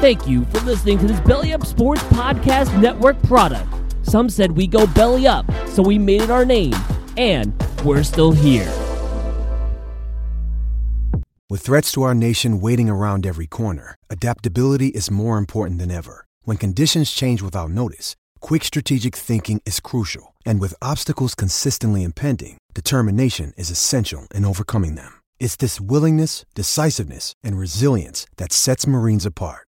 Thank you for listening to this Belly Up Sports Podcast Network product. Some said we go belly up, so we made it our name, and we're still here. With threats to our nation waiting around every corner, adaptability is more important than ever. When conditions change without notice, quick strategic thinking is crucial. And with obstacles consistently impending, determination is essential in overcoming them. It's this willingness, decisiveness, and resilience that sets Marines apart.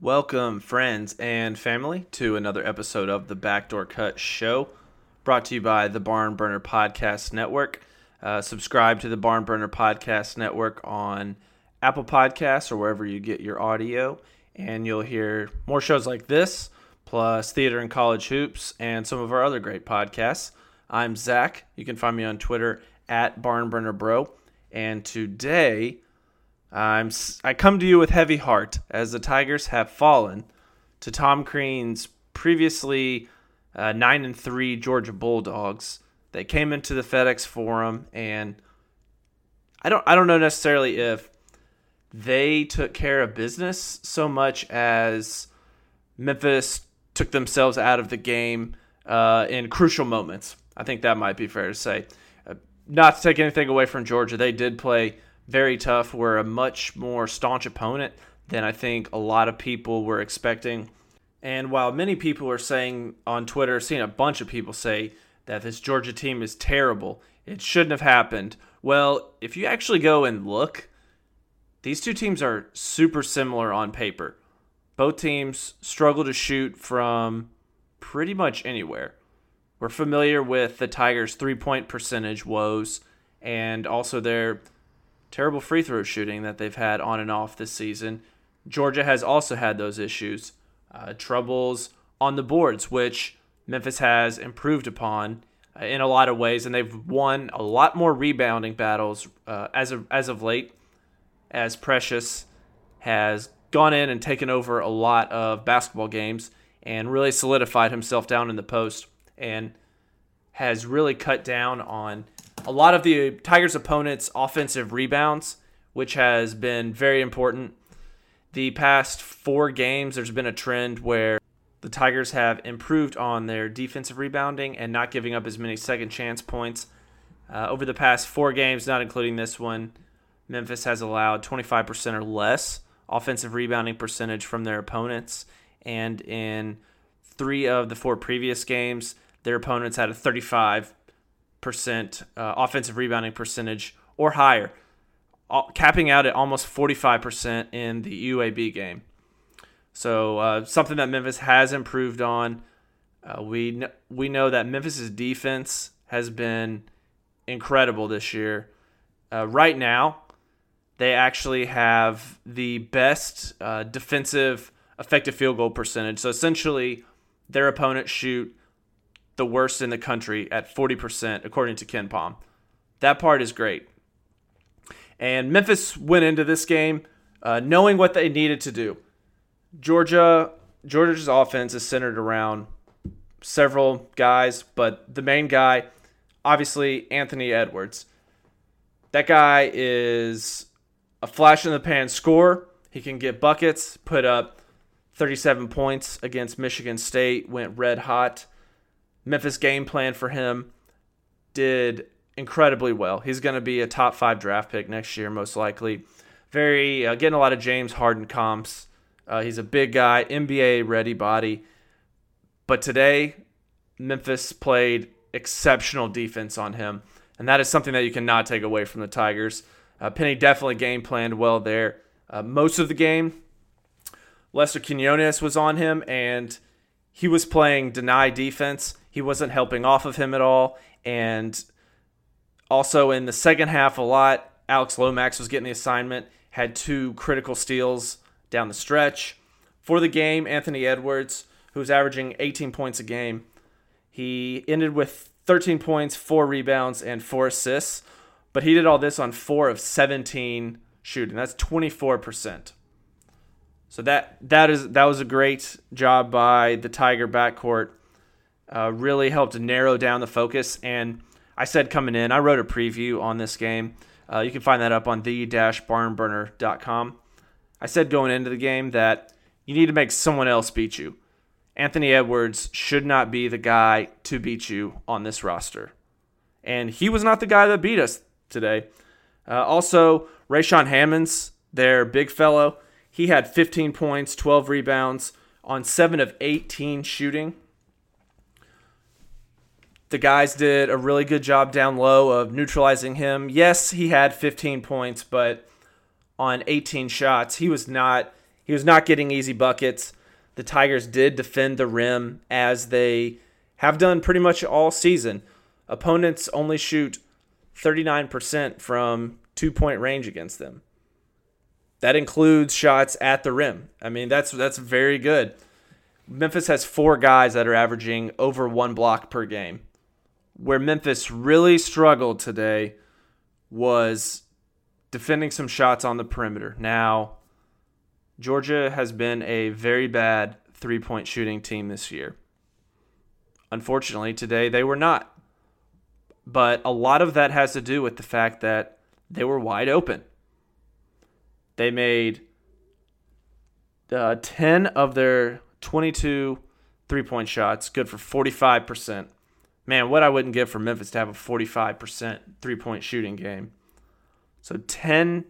Welcome, friends and family, to another episode of the Backdoor Cut Show, brought to you by the Barn Burner Podcast Network. Uh, subscribe to the Barn Burner Podcast Network on Apple Podcasts or wherever you get your audio, and you'll hear more shows like this, plus Theater and College Hoops, and some of our other great podcasts. I'm Zak. You can find me on Twitter at BarnBurnerBro. And today, I'm I come to you with heavy heart as the Tigers have fallen to Tom Crean's previously uh, nine and three Georgia Bulldogs. They came into the FedEx Forum, and I don't I don't know necessarily if they took care of business so much as Memphis took themselves out of the game uh, in crucial moments. I think that might be fair to say. Uh, not to take anything away from Georgia, they did play very tough. We're a much more staunch opponent than I think a lot of people were expecting. And while many people are saying on Twitter, seeing a bunch of people say that this Georgia team is terrible, it shouldn't have happened. Well, if you actually go and look, these two teams are super similar on paper. Both teams struggle to shoot from pretty much anywhere. We're familiar with the Tigers' three point percentage woes and also their terrible free throw shooting that they've had on and off this season. Georgia has also had those issues, uh, troubles on the boards, which Memphis has improved upon uh, in a lot of ways, and they've won a lot more rebounding battles uh, as of as of late. As Precious has gone in and taken over a lot of basketball games and really solidified himself down in the post and has really cut down on a lot of the Tigers' opponents' offensive rebounds, which has been very important. The past four games, there's been a trend where the Tigers have improved on their defensive rebounding and not giving up as many second chance points. Uh, over the past four games, not including this one, Memphis has allowed 25% or less offensive rebounding percentage from their opponents. And in three of the four previous games, their opponents had a 35 percent uh, offensive rebounding percentage or higher, capping out at almost 45% in the UAB game. So uh, something that Memphis has improved on. Uh, we kn- we know that Memphis's defense has been incredible this year. Uh, right now, they actually have the best uh, defensive effective field goal percentage. So essentially, their opponents shoot the worst in the country at 40%, according to KenPom. That part is great. And Memphis went into this game uh, knowing what they needed to do. Georgia, Georgia's offense is centered around several guys, but the main guy, obviously, Anthony Edwards. That guy is a flash in the pan scorer. He can get buckets, put up 37 points against Michigan State, went red hot. Memphis game plan for him did incredibly well. He's going to be a top five draft pick next year, most likely. Very uh, getting a lot of James Harden comps. Uh, he's a big guy, NBA ready body. But today, Memphis played exceptional defense on him, and that is something that you cannot take away from the Tigers. Uh, Penny definitely game planned well there. Uh, most of the game, Lester Quinones was on him, and he was playing deny defense. He wasn't helping off of him at all. And also in the second half, a lot, Alex Lomax was getting the assignment, had two critical steals down the stretch. For the game, Anthony Edwards, who was averaging 18 points a game, he ended with 13 points, four rebounds, and four assists. But he did all this on four of 17 shooting. That's 24%. So that that is that was a great job by the Tiger backcourt. Uh, really helped narrow down the focus. And I said coming in, I wrote a preview on this game. Uh, you can find that up on the-barnburner.com. I said going into the game that you need to make someone else beat you. Anthony Edwards should not be the guy to beat you on this roster. And he was not the guy that beat us today. Uh, also, Rayshaun Hammonds, their big fellow, he had 15 points, 12 rebounds on 7 of 18 shooting. The guys did a really good job down low of neutralizing him. Yes, he had 15 points, but on 18 shots, he was not he was not getting easy buckets. The Tigers did defend the rim as they have done pretty much all season. Opponents only shoot 39% from two-point range against them. That includes shots at the rim. I mean, that's that's very good. Memphis has four guys that are averaging over one block per game. Where Memphis really struggled today was defending some shots on the perimeter. Now, Georgia has been a very bad three point shooting team this year. Unfortunately, today they were not. But a lot of that has to do with the fact that they were wide open. They made uh, 10 of their 22 three point shots, good for 45%. Man, what I wouldn't give for Memphis to have a 45% three point shooting game. So 10,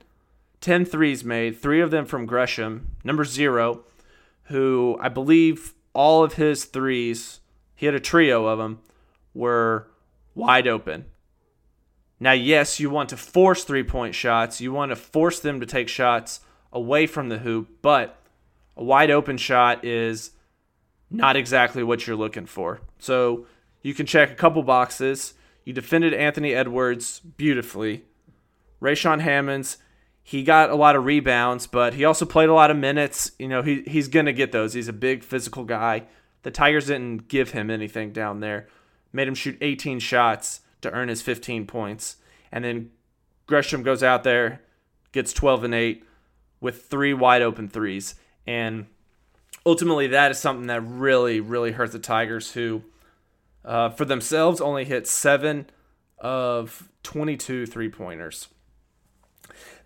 10 threes made, three of them from Gresham, number zero, who I believe all of his threes, he had a trio of them, were wide open. Now, yes, you want to force three point shots. You want to force them to take shots away from the hoop, but a wide open shot is not exactly what you're looking for. So you can check a couple boxes. You defended Anthony Edwards beautifully. Rayshaun Hammonds, he got a lot of rebounds, but he also played a lot of minutes. You know, he, he's to get those. He's a big physical guy. The Tigers didn't give him anything down there, made him shoot 18 shots to earn his 15 points. And then Gresham goes out there, gets 12 and 8 with three wide open threes. And ultimately, that is something that really, really hurt the Tigers, who uh, for themselves only hit seven of 22 three pointers.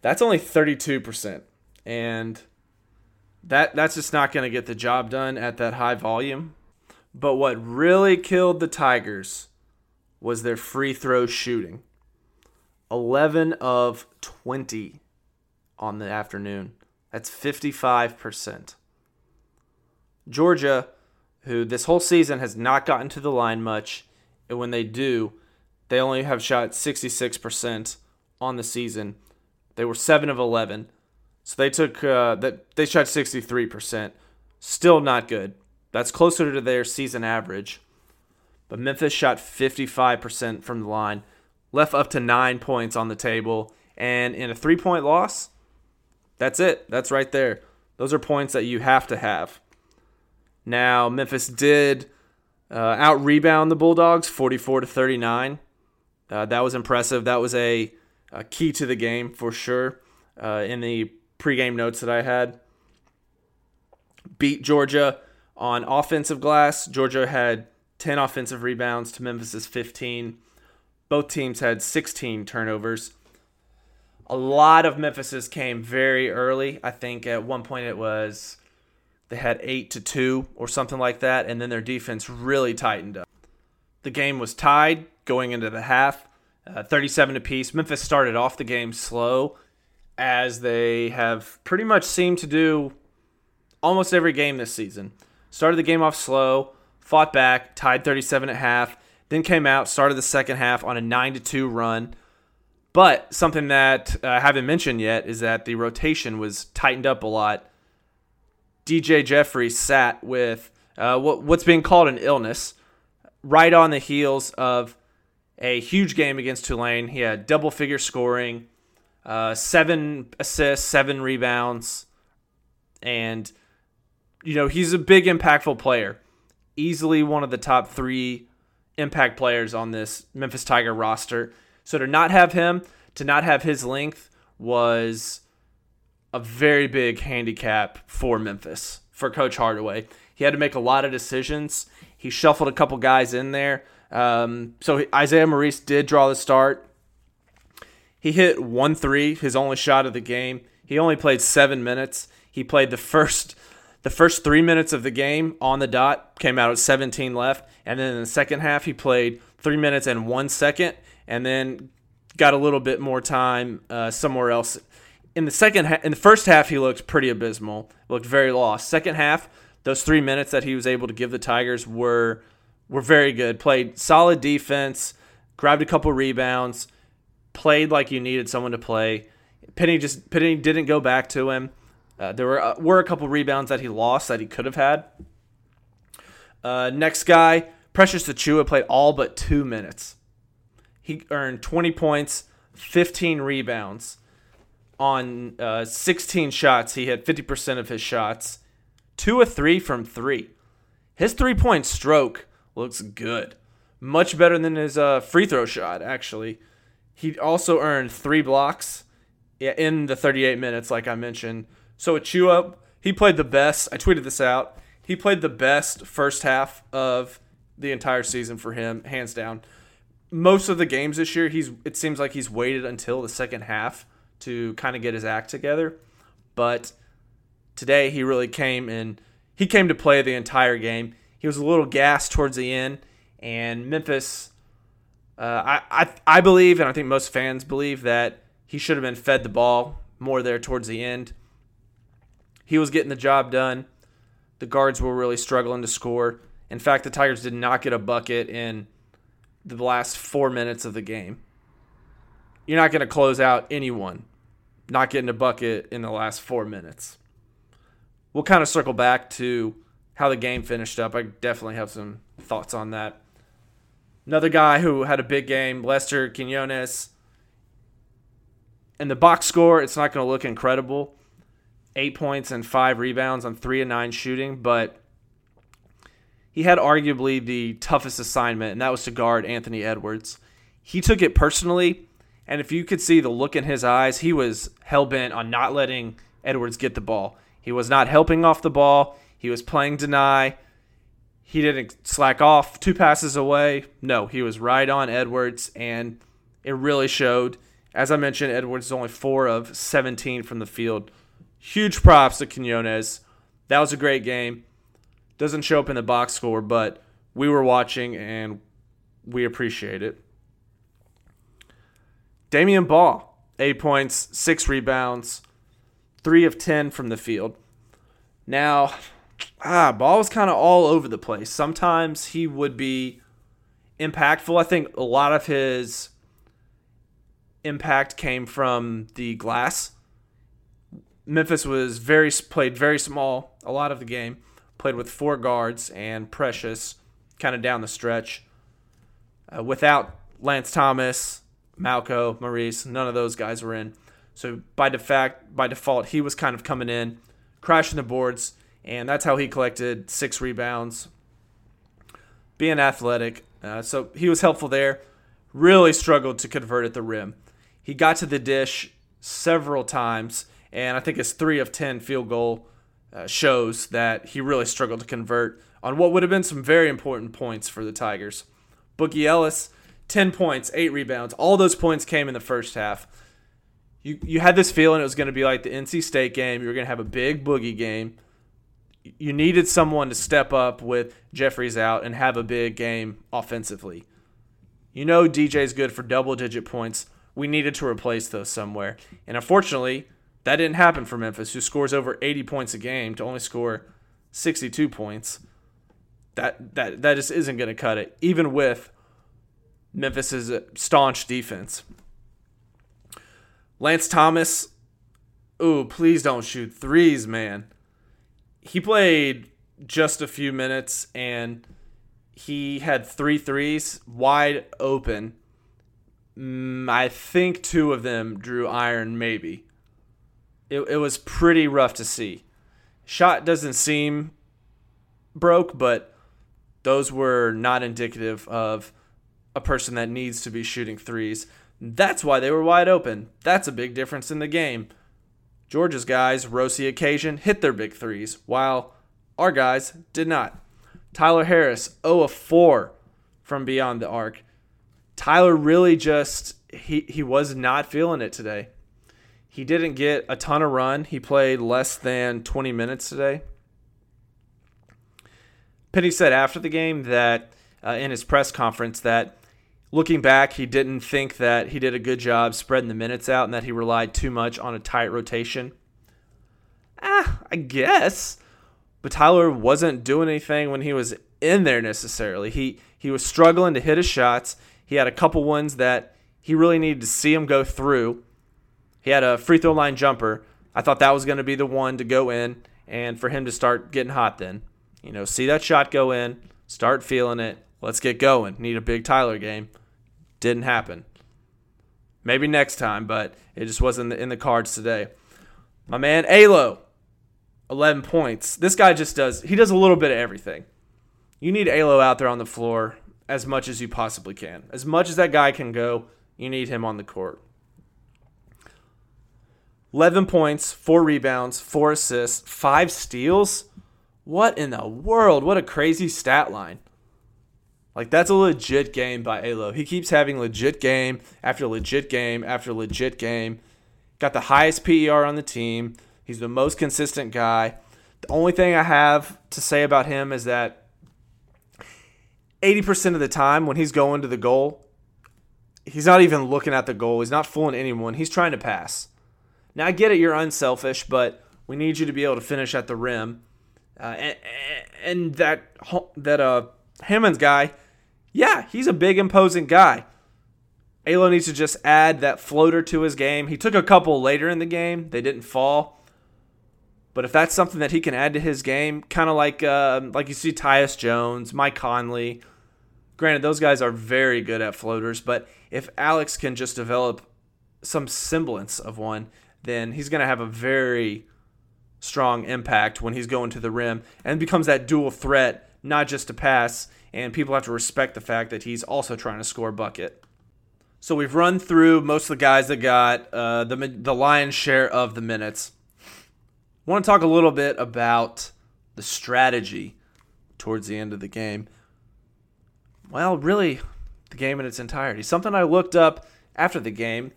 That's only 32%. And that that's just not going to get the job done at that high volume. But what really killed the Tigers was their free throw shooting. 11 of 20 on the afternoon. That's 55%. Georgia, who this whole season has not gotten to the line much, and when they do, they only have shot 66% on the season. They were 7 of 11. So they took uh, that they shot 63%. Still not good. That's closer to their season average. But Memphis shot 55% from the line, left up to nine points on the table, and in a three point loss, that's it. That's right there. Those are points that you have to have. Now, Memphis did uh, out rebound the Bulldogs 44 to 39. Uh, that was impressive. That was a, a, key to the game for sure uh, in the pregame notes that I had. Beat Georgia on offensive glass. Georgia had 10 offensive rebounds to Memphis's 15. Both teams had 16 turnovers. A lot of Memphis's came very early. I think at one point it was they had 8 to 2 or something like that and then their defense really tightened up. The game was tied going into the half, uh, 37 apiece. Memphis started off the game slow as they have pretty much seemed to do almost every game this season. Started the game off slow, fought back, tied 37 at half, then came out, started the second half on a 9 to 2 run. But something that uh, I haven't mentioned yet is that the rotation was tightened up a lot. DJ Jeffries sat with uh, what, what's being called an illness, right on the heels of a huge game against Tulane. He had double figure scoring, uh, seven assists, seven rebounds, and you know he's a big impactful player, easily one of the top three impact players on this Memphis Tiger roster. So to not have him, to not have his length was a very big handicap for Memphis for Coach Hardaway. He had to make a lot of decisions. He shuffled a couple guys in there. Um, so Isaiah Maurice did draw the start. He hit one three, his only shot of the game. He only played seven minutes. He played the first the first three minutes of the game on the dot, came out at 17 left, and then in the second half he played three minutes and one second, and then got a little bit more time uh, somewhere else. In the second, ha- in the first half, he looked pretty abysmal, looked very lost. Second half, those three minutes that he was able to give the Tigers were were very good. Played solid defense, grabbed a couple rebounds, played like you needed someone to play. Penny just Penny didn't go back to him. Uh, there were uh, were a couple rebounds that he lost that he could have had. Uh, next guy, Precious Achiuwa played all but two minutes. He earned 20 points, 15 rebounds on uh, 16 shots. He hit 50% of his shots, two of three from three. His three point stroke looks good, much better than his uh, free throw shot. Actually, he also earned three blocks in the 38 minutes, like I mentioned. So Achiuwa, he played the best. I tweeted this out. He played the best first half of the entire season for him, hands down. Most of the games this year, he's it seems like he's waited until the second half to kind of get his act together. But today he really came and he came to play the entire game. He was a little gassed towards the end, and Memphis, uh, I, I I believe, and I think most fans believe that he should have been fed the ball more there towards the end. He was getting the job done. The guards were really struggling to score. In fact, the Tigers did not get a bucket in the last four minutes of the game. You're not going to close out anyone not getting a bucket in the last four minutes. We'll kind of circle back to how the game finished up. I definitely have some thoughts on that. Another guy who had a big game, Lester Quinones. In the box score, it's not going to look incredible eight points and five rebounds on three and nine shooting, but he had arguably the toughest assignment, and that was to guard Anthony Edwards. He took it personally, and if you could see the look in his eyes, he was hell bent on not letting Edwards get the ball. He was not helping off the ball. He was playing deny. He didn't slack off two passes away. No, he was right on Edwards, and it really showed. As I mentioned, Edwards is only four of 17 from the field. Huge props to Quinones. That was a great game. Doesn't show up in the box score, but we were watching and we appreciate it. Damion Baugh, eight points, six rebounds, three of 10 from the field. Now, ah, Ball was kind of all over the place. Sometimes he would be impactful. I think a lot of his impact came from the glass. Memphis was very played very small a lot of the game. Played with four guards and Precious kind of down the stretch. Uh, without Lance Thomas, Malco, Maurice, none of those guys were in. So by default, by default, he was kind of coming in, crashing the boards, and that's how he collected six rebounds. Being athletic, uh, so he was helpful there. Really struggled to convert at the rim. He got to the dish several times and I think his three of ten field goal uh, shows that he really struggled to convert on what would have been some very important points for the Tigers. Boogie Ellis, ten points, eight rebounds. All those points came in the first half. You you had this feeling it was going to be like the NC State game. You were going to have a big Boogie game. You needed someone to step up with Jeffries out and have a big game offensively. You know DJ's good for double digit points. We needed to replace those somewhere. And unfortunately, that didn't happen for Memphis, who scores over 80 points a game to only score 62 points. That that that just isn't going to cut it, even with Memphis's staunch defense. Lance Thomas, ooh, please don't shoot threes, man. He played just a few minutes and he had three threes wide open. Mm, I think two of them drew iron, maybe. It, it was pretty rough to see. Shot doesn't seem broke, but those were not indicative of a person that needs to be shooting threes. That's why they were wide open. That's a big difference in the game. Georgia's guys the occasion, hit their big threes, while our guys did not. Tyler Harris, 0 of 4 from beyond the arc. Tyler really just he he was not feeling it today. He didn't get a ton of run. He played less than 20 minutes today. Penny said after the game that uh, in his press conference that looking back, he didn't think that he did a good job spreading the minutes out and that he relied too much on a tight rotation. Ah, I guess. But Tyler wasn't doing anything when he was in there necessarily. He he was struggling to hit his shots. He had a couple ones that he really needed to see him go through. He had a free throw line jumper. I thought that was going to be the one to go in and for him to start getting hot then. You know, see that shot go in, start feeling it. Let's get going. Need a big Tyler game. Didn't happen. Maybe next time, but it just wasn't in the cards today. My man Alo, 11 points. This guy just does, he does a little bit of everything. You need Alo out there on the floor as much as you possibly can. As much as that guy can go, you need him on the court. 11 points, 4 rebounds, 4 assists, 5 steals. What in the world? What a crazy stat line. Like that's a legit game by Alo. He keeps having legit game after legit game after legit game. Got the highest PER on the team. He's the most consistent guy. The only thing I have to say about him is that 80% of the time when he's going to the goal, he's not even looking at the goal. He's not fooling anyone. He's trying to pass. Now I get it, you're unselfish, but we need you to be able to finish at the rim. Uh, and, and that that uh Hammonds guy, yeah, he's a big, imposing guy. Alo needs to just add that floater to his game. He took a couple later in the game, they didn't fall. But if that's something that he can add to his game, kind of like uh, like you see Tyus Jones, Mike Conley. Granted, those guys are very good at floaters, but if Alex can just develop some semblance of one, then he's going to have a very strong impact when he's going to the rim and becomes that dual threat, not just to pass and people have to respect the fact that he's also trying to score bucket. So we've run through most of the guys that got uh, the the lion's share of the minutes. I want to talk a little bit about the strategy towards the end of the game. Well, really, the game in its entirety. Something I looked up after the game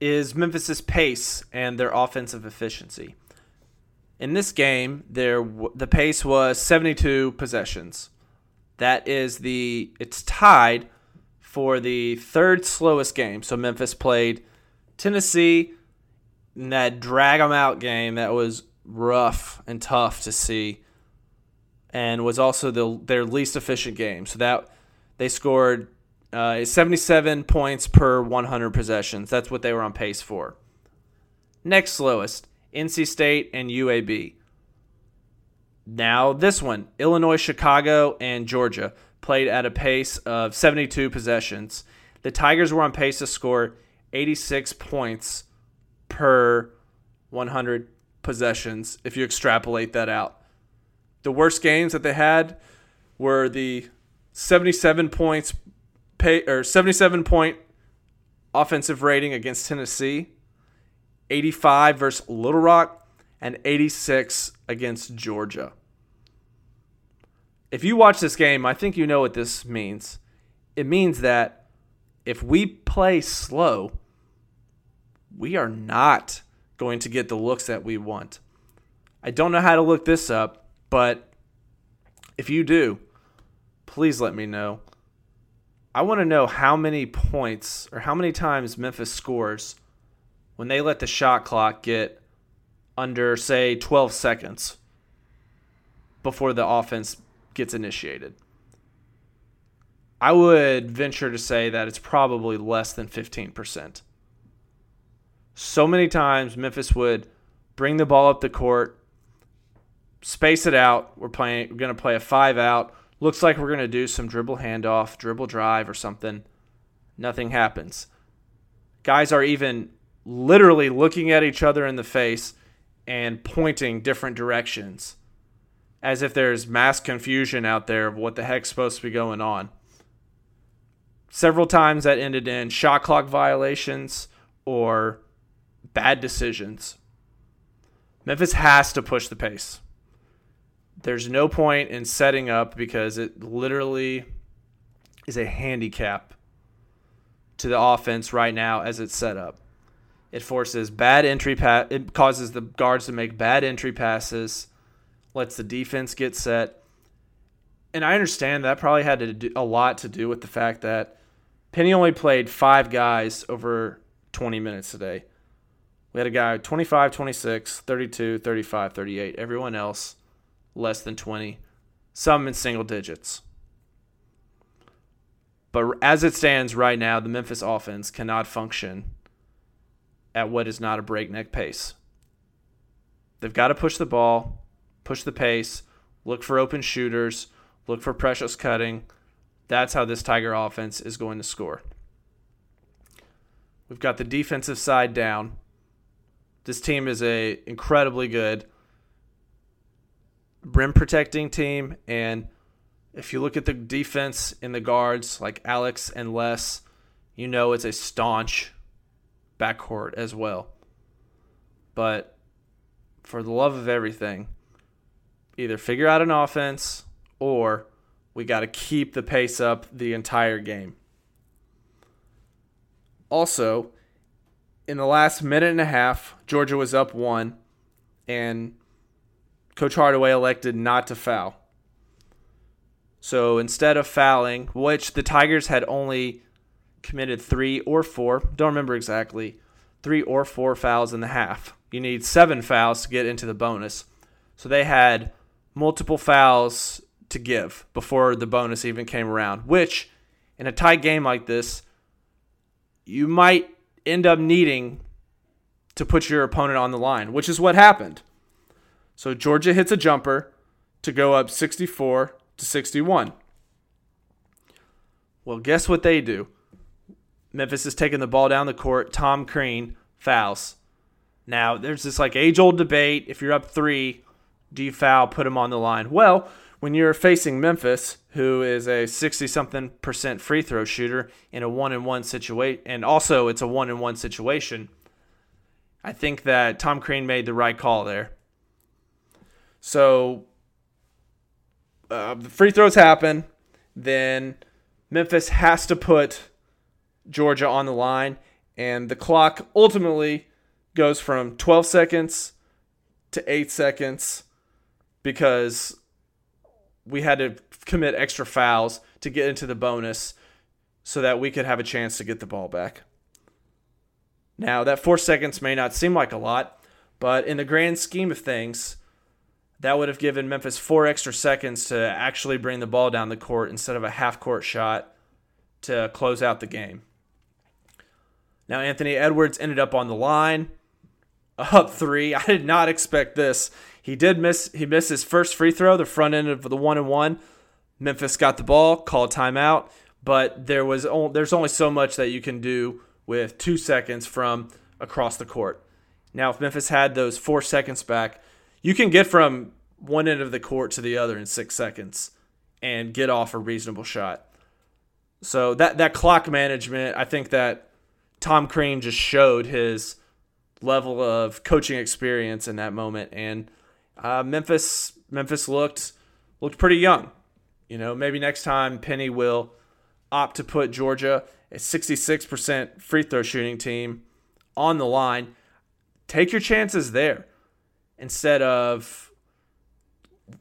is Memphis's pace and their offensive efficiency. In this game, there the pace was 72 possessions. That is the it's tied for the third slowest game. So Memphis played Tennessee in that drag them out game that was rough and tough to see and was also the, their least efficient game. So that they scored uh, 77 points per 100 possessions. That's what they were on pace for. Next slowest, NC State and UAB. Now, this one Illinois, Chicago, and Georgia played at a pace of 72 possessions. The Tigers were on pace to score 86 points per 100 possessions if you extrapolate that out. The worst games that they had were the 77 points pay or 77 point offensive rating against Tennessee, 85 versus Little Rock, and 86 against Georgia. If you watch this game, I think you know what this means. It means that if we play slow, we are not going to get the looks that we want. I don't know how to look this up, but if you do, please let me know. I want to know how many points or how many times Memphis scores when they let the shot clock get under, say, 12 seconds before the offense gets initiated. I would venture to say that it's probably less than 15%. So many times Memphis would bring the ball up the court, space it out. We're playing. We're going to play a five out. Looks like we're going to do some dribble handoff, dribble drive, or something. Nothing happens. Guys are even literally looking at each other in the face and pointing different directions as if there's mass confusion out there of what the heck's supposed to be going on. Several times that ended in shot clock violations or bad decisions. Memphis has to push the pace. There's no point in setting up because it literally is a handicap to the offense right now as it's set up. It forces bad entry pass. It causes the guards to make bad entry passes. Lets the defense get set. And I understand that probably had do a lot to do with the fact that Penny only played five guys over 20 minutes today. We had a guy 25, 26, 32, 35, 38. Everyone else less than 20, some in single digits. But as it stands right now, the Memphis offense cannot function at what is not a breakneck pace. They've got to push the ball, push the pace, look for open shooters, look for precious cutting. That's how this Tiger offense is going to score. We've got the defensive side down. This team is a incredibly good rim protecting team and if you look at the defense in the guards like Alex and Les, you know it's a staunch backcourt as well. But for the love of everything, either figure out an offense or we got to keep the pace up the entire game. Also, in the last minute and a half, Georgia was up one, and Coach Hardaway elected not to foul. So instead of fouling, which the Tigers had only committed three or four, don't remember exactly, three or four fouls in the half. You need seven fouls to get into the bonus. So they had multiple fouls to give before the bonus even came around, which in a tight game like this, you might end up needing to put your opponent on the line, which is what happened. So Georgia hits a jumper to go up 64 to 61. Well, guess what they do? Memphis is taking the ball down the court. Tom Crean fouls. Now, there's this like age old debate. If you're up three, do you foul, put him on the line? Well, when you're facing Memphis, who is a 60 something percent free throw shooter in a one in one situation, and also it's a one in one situation, I think that Tom Crean made the right call there. So uh, the free throws happen. Then Memphis has to put Georgia on the line, and the clock ultimately goes from 12 seconds to 8 seconds because we had to commit extra fouls to get into the bonus so that we could have a chance to get the ball back. Now, that 4 seconds may not seem like a lot, but in the grand scheme of things, that would have given Memphis 4 extra seconds to actually bring the ball down the court instead of a half court shot to close out the game. Now, Anthony Edwards ended up on the line, up three. I did not expect this. He did miss. He missed his first free throw, the front end of the one and one. Memphis got the ball, called timeout, but there was only, there's only so much that you can do with two seconds from across the court. Now, if Memphis had those four seconds back, you can get from one end of the court to the other in six seconds and get off a reasonable shot. So that that clock management, I think that Tom Crean just showed his level of coaching experience in that moment, and uh, Memphis Memphis looked looked pretty young. You know, maybe next time Penny will opt to put Georgia, a 66% free throw shooting team, on the line. Take your chances there instead of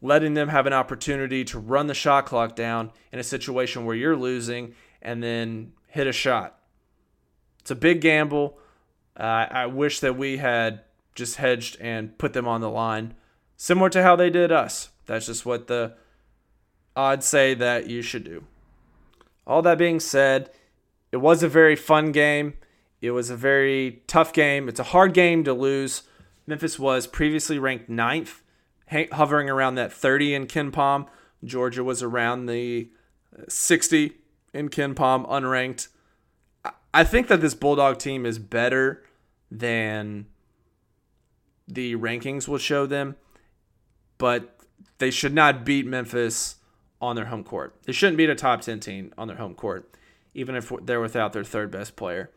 letting them have an opportunity to run the shot clock down in a situation where you're losing and then hit a shot. It's a big gamble. Uh, I wish that we had just hedged and put them on the line, similar to how they did us. That's just what the odds say that you should do. All that being said, it was a very fun game. It was a very tough game. It's a hard game to lose. Memphis was previously ranked ninth hovering around that 30 in KenPom. Georgia was around the 60 in KenPom, unranked. I think that this Bulldog team is better than the rankings will show them, but they should not beat Memphis on their home court. They shouldn't beat a top 10 team on their home court, even if they're without their third best player.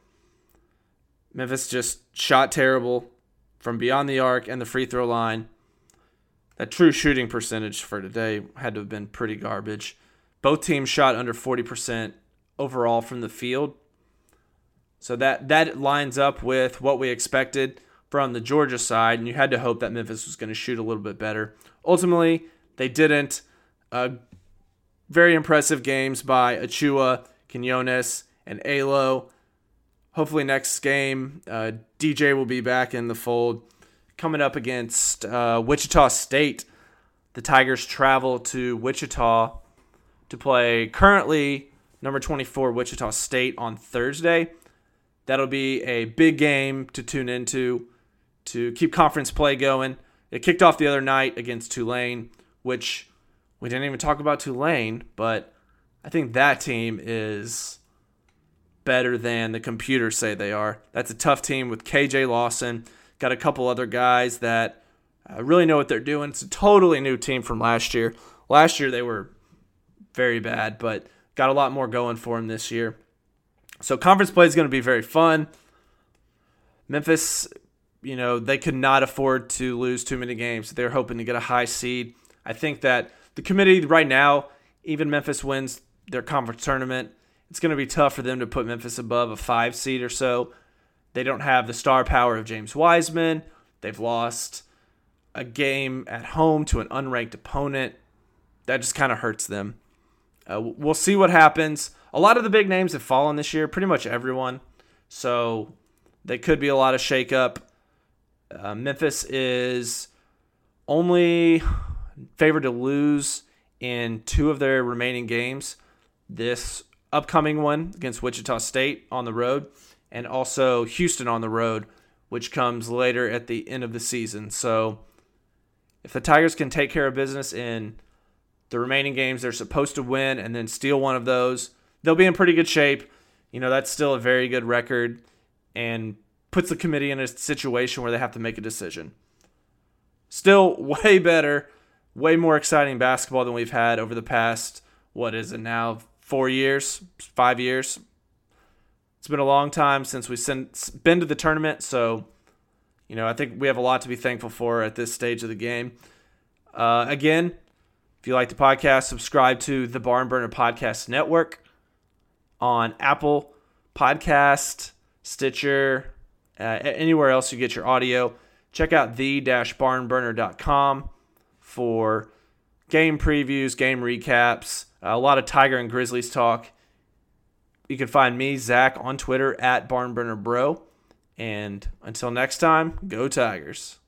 Memphis just shot terrible from beyond the arc and the free throw line. That true shooting percentage for today had to have been pretty garbage. Both teams shot under 40% overall from the field. So that that lines up with what we expected from the Georgia side, and you had to hope that Memphis was going to shoot a little bit better. Ultimately, they didn't. Uh, very impressive games by Achiuwa, Quinones, and Alo. Hopefully, next game, uh, DJ will be back in the fold. Coming up against uh, Wichita State, the Tigers travel to Wichita to play currently number 24 Wichita State on Thursday. That'll be a big game to tune into to keep conference play going. It kicked off the other night against Tulane, which we didn't even talk about Tulane, but I think that team is better than the computers say they are. That's a tough team with KJ Lawson. Got a couple other guys that uh, really know what they're doing. It's a totally new team from last year. Last year they were very bad, but got a lot more going for them this year. So conference play is going to be very fun. Memphis, you know, they could not afford to lose too many games. They're hoping to get a high seed. I think that the committee right now, even Memphis wins their conference tournament, it's going to be tough for them to put Memphis above a five seed or so. They don't have the star power of James Wiseman. They've lost a game at home to an unranked opponent. That just kind of hurts them. Uh, we'll see what happens. A lot of the big names have fallen this year, pretty much everyone. So there could be a lot of shakeup. Uh, Memphis is only favored to lose in two of their remaining games. This upcoming one against Wichita State on the road, and also Houston on the road, which comes later at the end of the season. So if the Tigers can take care of business in the remaining games they're supposed to win and then steal one of those, they'll be in pretty good shape. You know, that's still a very good record and puts the committee in a situation where they have to make a decision. Still way better, way more exciting basketball than we've had over the past, what is it now, four years, five years. It's been a long time since we've been to the tournament, so you know I think we have a lot to be thankful for at this stage of the game. Uh, again, if you like the podcast, subscribe to the Barn Burner Podcast Network on Apple Podcast, Stitcher, uh, anywhere else you get your audio. Check out the-barnburner.com for game previews, game recaps, a lot of Tiger and Grizzlies talk. You can find me, Zak, on Twitter at BarnburnerBro. And until next time, go Tigers.